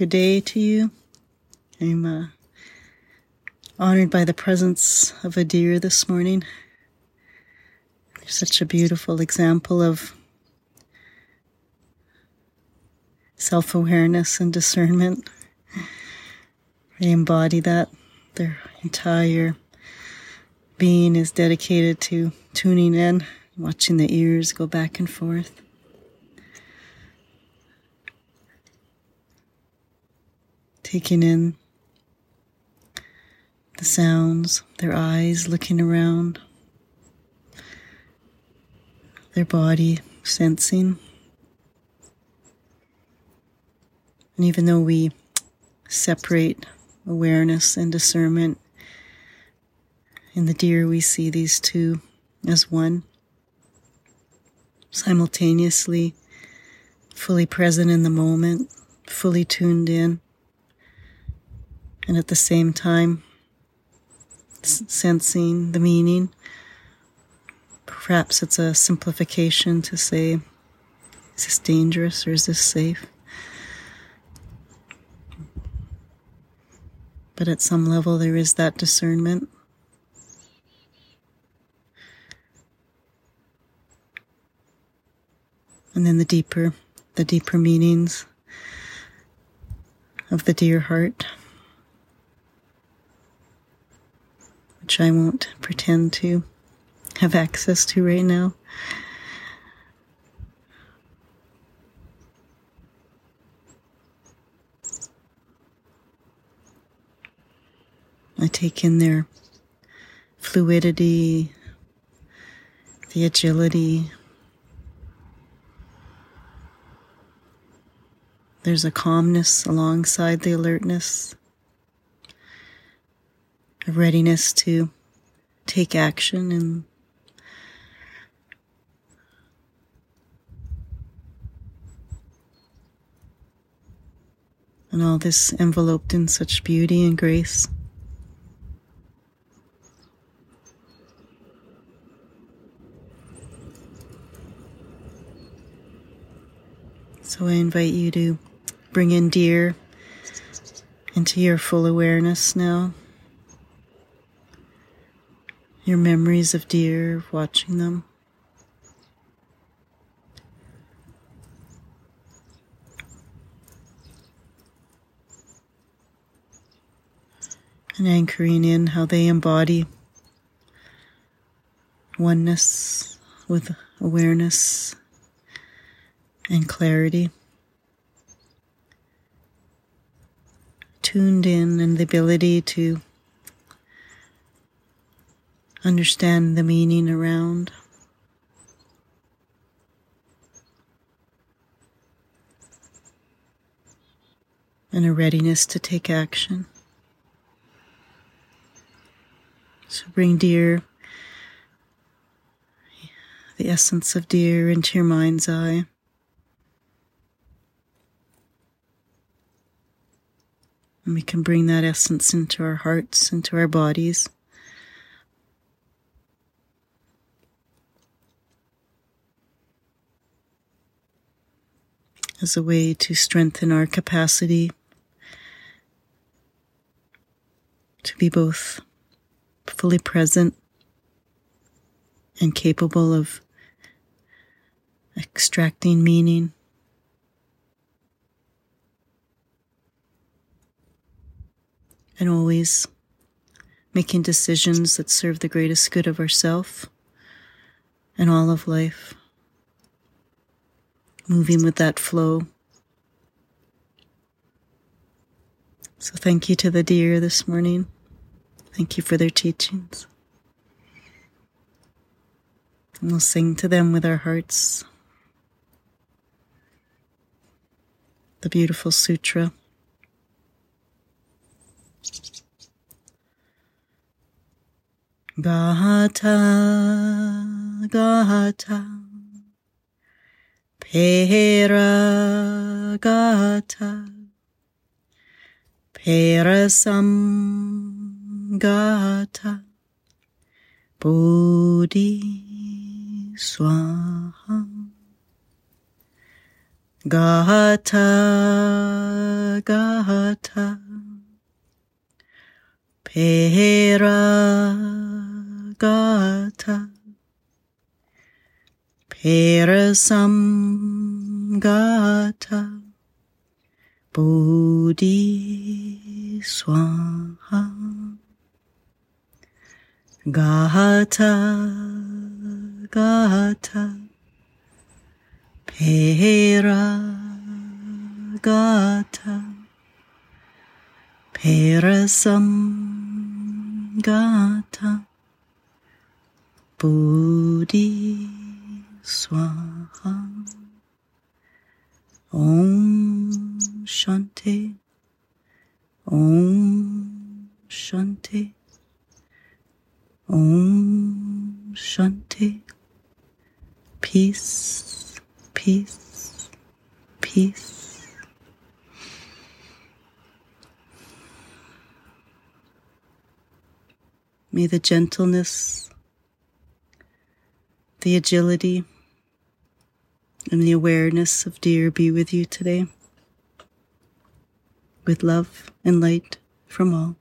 Good day to you. I'm uh, honored by the presence of a deer this morning. Such a beautiful example of self awareness and discernment. They embody that. Their entire being is dedicated to tuning in, watching the ears go back and forth. Taking in the sounds, their eyes looking around, their body sensing. And even though we separate awareness and discernment, in the deer we see these two as one, simultaneously, fully present in the moment, fully tuned in, and at the same time, sensing the meaning. Perhaps it's a simplification to say, is this dangerous or is this safe? But at some level, there is that discernment. And then the deeper, the deeper meanings of the deer heart, I won't pretend to have access to right now. I take in their fluidity, the agility. There's a calmness alongside the alertness, a readiness to take action and and all this enveloped in such beauty and grace. So I invite you to bring in deer into your full awareness now. Your memories of deer, watching them. And anchoring in how they embody oneness with awareness and clarity. Tuned in and the ability to understand the meaning around. And a readiness to take action. So bring deer, the essence of deer into your mind's eye. And we can bring that essence into our hearts, into our bodies. As a way to strengthen our capacity to be both fully present and capable of extracting meaning and always making decisions that serve the greatest good of ourself and all of life. Moving with that flow. So thank you to the deer this morning. Thank you for their teachings. And we'll sing to them with our hearts. The beautiful sutra. Gata, Gata, Peragata Parasamgata Bodhi Swaha Gata Gata Peragata Parasamgata Bodhi Swaha Gata Gata Peragata Parasamgata Bodhi Swaha Om Shanti. Om Shanti. Om Shanti. Peace, peace, peace. May the gentleness, the agility, and the awareness of deer be with you today. With love and light from all.